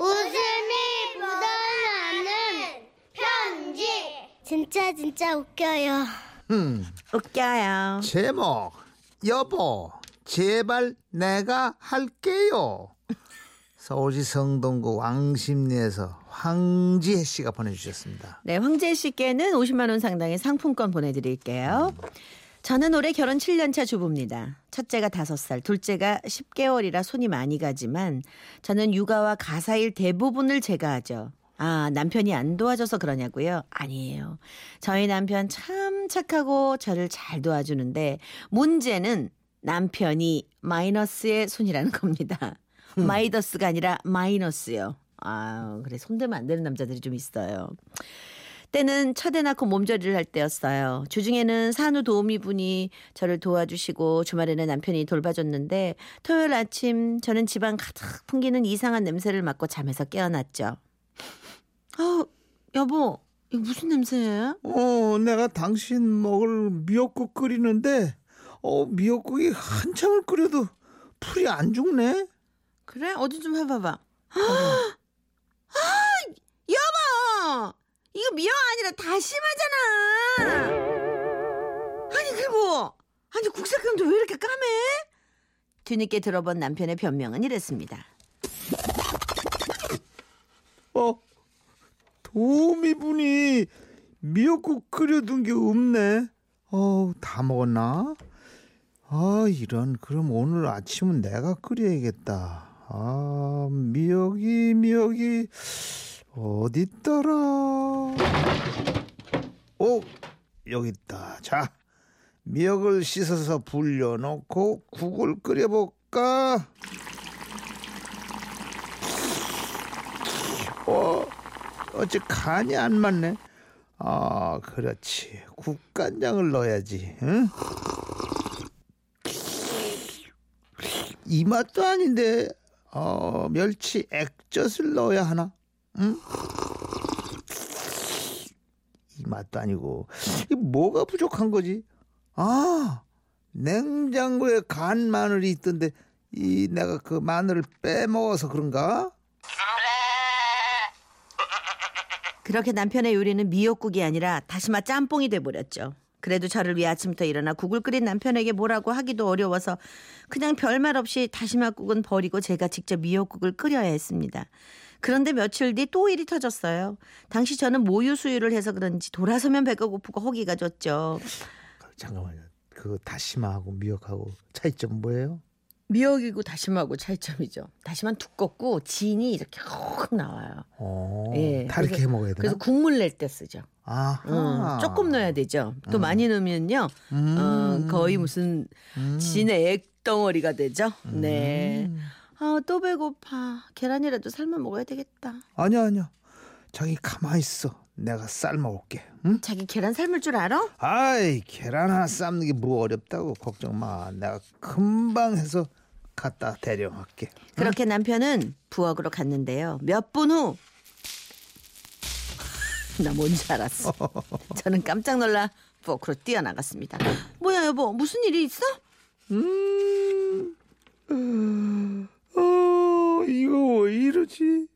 웃음이 묻어나는 편지. 진짜 진짜 웃겨요. 음, 웃겨요. 제목 여보 제발 내가 할게요. 서울시 성동구 왕십리에서 황지혜 씨가 보내주셨습니다. 네, 황재 씨께는 50만 원 상당의 상품권 보내드릴게요. 저는 올해 결혼 7년차 주부입니다. 첫째가 5살, 둘째가 10개월이라 손이 많이 가지만 저는 육아와 가사일 대부분을 제가 하죠. 아, 남편이 안 도와줘서 그러냐고요? 아니에요. 저희 남편 참 착하고 저를 잘 도와주는데 문제는 남편이 마이너스의 손이라는 겁니다. 마이더스가 아니라 마이너스요. 아, 그래 손대면 안 되는 남자들이 좀 있어요. 때는 첫애 낳고 몸조리를 할 때였어요. 주중에는 산후 도우미분이 저를 도와주시고 주말에는 남편이 돌봐줬는데 토요일 아침 저는 집안 가득 풍기는 이상한 냄새를 맡고 잠에서 깨어났죠. 아, 여보, 이거 무슨 냄새예요? 어, 내가 당신 먹을 미역국 끓이는데 어, 미역국이 한참을 끓여도 풀이 안 죽네. 그래? 어디 좀 해봐봐. 아, 여보! 이거 미역 아니라 다시마잖아! 아니, 뭐? 아니, 국색감도 왜 이렇게 까매? 뒤늦게 들어본 남편의 변명은 이랬습니다. 어, 도우미분이 미역국 끓여둔 게 없네. 어, 다 먹었나? 아, 이런. 그럼 오늘 아침은 내가 끓여야겠다. 아, 미역이, 미역이, 어딨더라? 오, 여기 있다. 자, 미역을 씻어서 불려놓고 국을 끓여볼까? 어, 어째 간이 안 맞네. 아, 그렇지. 국간장을 넣어야지. 응? 이 맛도 아닌데, 어, 멸치 액젓을 넣어야 하나? 응? 이 맛도 아니고, 이 뭐가 부족한 거지? 아, 냉장고에 간 마늘이 있던데, 이 내가 그 마늘을 빼먹어서 그런가? 그렇게 남편의 요리는 미역국이 아니라 다시마 짬뽕이 돼버렸죠. 그래도 저를 위해 아침부터 일어나 국을 끓인 남편에게 뭐라고 하기도 어려워서 그냥 별말 없이 다시마국은 버리고 제가 직접 미역국을 끓여야 했습니다. 그런데 며칠 뒤 또 일이 터졌어요. 당시 저는 모유 수유를 해서 그런지 돌아서면 배가 고프고 허기가 졌죠. 잠깐만요. 그 다시마하고 미역하고 차이점 뭐예요? 미역이고 다시마하고 차이점이죠. 다시마는 두껍고 진이 이렇게 확 나와요. 어, 예, 다르게 그래서- 해 먹어야 되나? 그래서 국물 낼 때 쓰죠. 아하. 음, 조금 넣어야 되죠. 또 많이 넣으면요, 음. 어, 거의 무슨 음. 진의 액덩어리가 되죠. 네. 아, 또 배고파. 계란이라도 삶아 먹어야 되겠다. 아니야 아니야. 자기 가만히 있어. 내가 삶아 올게. 응? 자기 계란 삶을 줄 알아? 아이 계란 하나 삶는 게 뭐 어렵다고 걱정 마. 내가 금방 해서 갖다 대령할게. 그렇게 남편은 부엌으로 갔는데요. 몇 분 후. 나 뭔지 알았어. 저는 깜짝 놀라 부엌으로 뛰어나갔습니다. 뭐야 여보 무슨 일이 있어? 음. 어 이러지?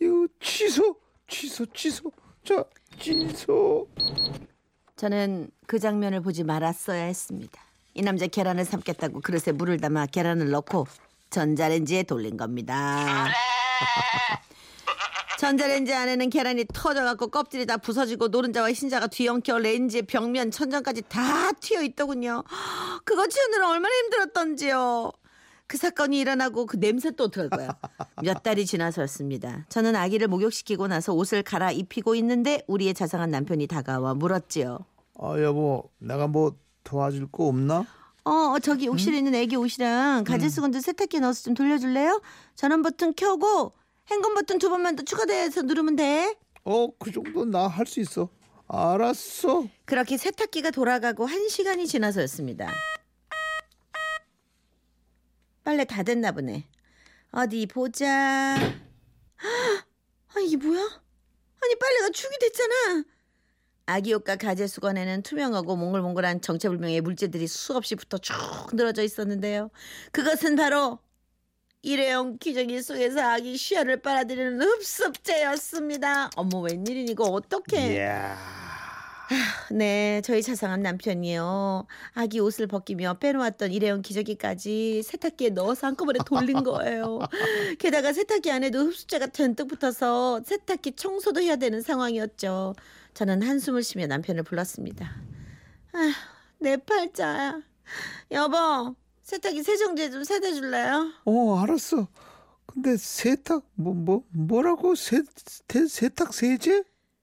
이거 취소 취소 취소. 자 취소. 저는 그 장면을 보지 말았어야 했습니다. 이 남자 계란을 삶겠다고 그릇에 물을 담아 계란을 넣고 전자레인지에 돌린 겁니다. 전자레인지 안에는 계란이 터져갖고 껍질이 다 부서지고 노른자와 흰자가 뒤엉켜 레인지의 벽면 천장까지 다 튀어 있더군요. 그거 치우느라 얼마나 힘들었던지요. 그 사건이 일어나고 그 냄새 또 어떡할 거야. 몇 달이 지나서였습니다. 저는 아기를 목욕시키고 나서 옷을 갈아입히고 있는데 우리의 자상한 남편이 다가와 물었지요. 아 여보 내가 뭐 도와줄 거 없나? 어, 저기 욕실에 있는 애기 옷이랑 가질 수건도 세탁기에 넣어서 좀 돌려줄래요? 전원 버튼 켜고 행건 버튼 두 번만 더 추가돼서 누르면 돼. 어 그 정도 나 할 수 있어. 알았어. 그렇게 세탁기가 돌아가고 한 시간이 지나서였습니다. 빨래 다 됐나 보네. 어디 보자. 아 이게 뭐야? 아니 빨래가 축이 됐잖아. 아기 옷과 가재 수건에는 투명하고 몽글몽글한 정체불명의 물질들이 수없이 붙어 쭉 늘어져 있었는데요. 그것은 바로 일회용 기저귀 속에서 아기 쉬어를 빨아들이는 흡습제였습니다. 어머 웬일이니 이거. 이야. 네, 저희 자상한 남편이요. 아기 옷을 벗기며 빼놓았던 일회용 기저귀까지 세탁기에 넣어서 한꺼번에 돌린 거예요. 게다가 세탁기 안에도 흡수제가 듬뿍 붙어서 세탁기 청소도 해야 되는 상황이었죠. 저는 한숨을 쉬며 남편을 불렀습니다. 아, 내 팔자야. 여보, 세탁기 세정제 좀 사다 줄래요? 어 알았어. 근데 세탁 뭐 뭐 뭐, 라고 세, 세 세탁 세제?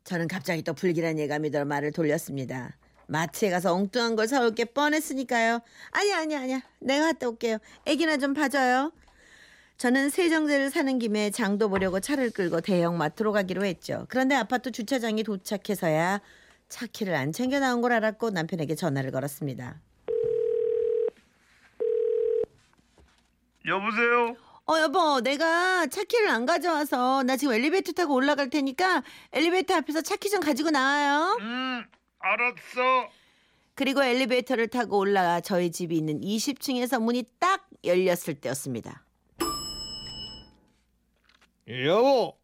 저는 갑자기 또 불길한 예감이 들어 말을 돌렸습니다. 마트에 가서 엉뚱한 걸 사올 게 뻔했으니까요. 아니야, 아니야, 아니야. 내가 갔다 올게요. 애기나 좀 봐줘요. 저는 세정제를 사는 김에 장도 보려고 차를 끌고 대형 마트로 가기로 했죠. 그런데 아파트 주차장에 도착해서야 차 키를 안 챙겨 나온 걸 알았고 남편에게 전화를 걸었습니다. 여보세요. 어 여보 내가 차 키를 안 가져와서 나 지금 엘리베이터 타고 올라갈 테니까 엘리베이터 앞에서 차키 좀 가지고 나와요. 음 알았어. 그리고 엘리베이터를 타고 올라가 저희 집이 있는 20층에서 문이 딱 열렸을 때였습니다. 여보.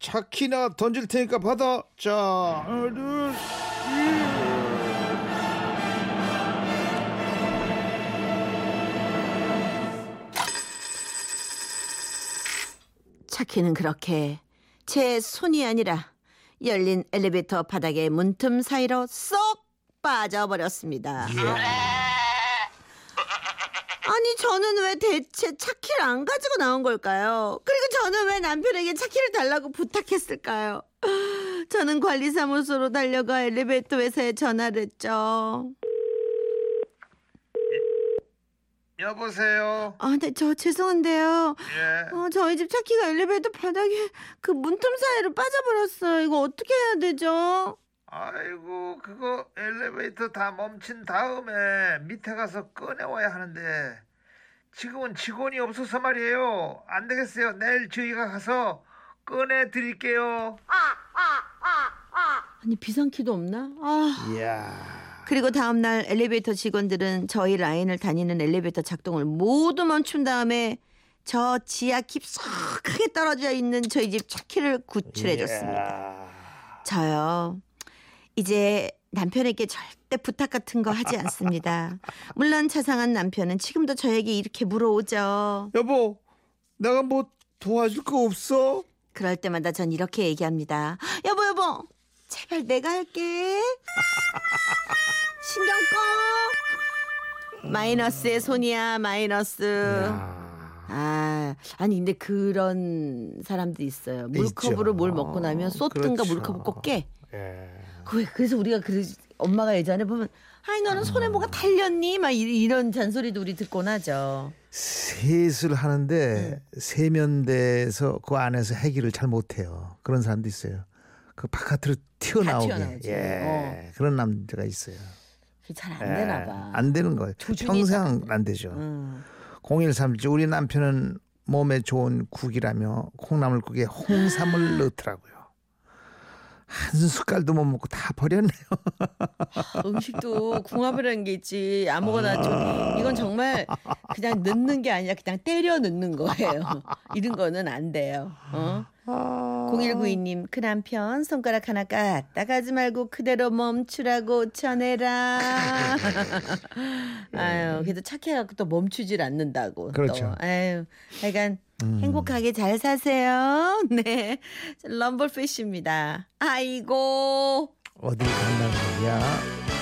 차키나 던질 테니까 받아. 자 하나 둘. 차키는 그렇게 제 손이 아니라 열린 엘리베이터 바닥의 문틈 사이로 쏙 빠져버렸습니다. 아니 저는 왜 대체 차키를 안 가지고 나온 걸까요? 그리고 저는 왜 남편에게 차키를 달라고 부탁했을까요? 저는 관리사무소로 달려가 엘리베이터 회사에 전화를 했죠. 여보세요. 아, 네, 저 죄송한데요. 예. 어, 저희 집 차키가 엘리베이터 바닥에 그 문틈 사이로 빠져버렸어요. 이거 어떻게 해야 되죠? 아이고 그거 엘리베이터 다 멈춘 다음에 밑에 가서 꺼내와야 하는데 지금은 직원이 없어서 말이에요 안 되겠어요 내일 저희가 가서 꺼내 드릴게요 아니 비상키도 없나? 아. 이야 그리고 다음날 엘리베이터 직원들은 저희 라인을 다니는 엘리베이터 작동을 모두 멈춘 다음에 저 지하 깊숙하게 떨어져 있는 저희 집 차키를 구출해 줬습니다. 저요. 이제 남편에게 절대 부탁 같은 거 하지 않습니다. 물론 자상한 남편은 지금도 저에게 이렇게 물어오죠. 여보 내가 뭐 도와줄 거 없어? 그럴 때마다 전 이렇게 얘기합니다. 여보 여보 제발 내가 할게. 신경 꺼. 마이너스의 손이야 마이너스. 아 아니 근데 그런 사람도 있어요. 물컵으로 있죠. 뭘 먹고 나면 쏟든가 그렇죠. 물컵을 꼭 깨. 예. 그 그래서 우리가 그 엄마가 예전에 보면 아이 너는 손에 뭐가 달렸니? 막 이- 이런 잔소리도 우리 듣곤 하죠. 셋을 하는데 세면대에서 그 안에서 해기를 잘 못해요 그런 사람도 있어요 그 바깥으로 튀어나오게. 예 그런 남자가 있어요 잘안 예, 되나 봐. 안 되는 거예요 평생 안 되죠 음. 0137 우리 남편은 몸에 좋은 국이라며 콩나물국에 홍삼을 넣더라고요. 한 숟갈도 못 먹고 다 버렸네요. 음식도 궁합이라는 게 있지 아무거나 좀 이건 정말 그냥 넣는 게 아니라 그냥 때려 넣는 거예요. 이런 거는 안 돼요. 어? 0192님 그 남편 손가락 하나 까딱 하지 말고 그대로 멈추라고 전해라. 아유 그래도 착해갖고 또 멈추질 않는다고. 그렇죠. 또. 아유 하여간 행복하게 잘 사세요. 네 럼블피쉬입니다. 아이고. 어딜 간다는 거야?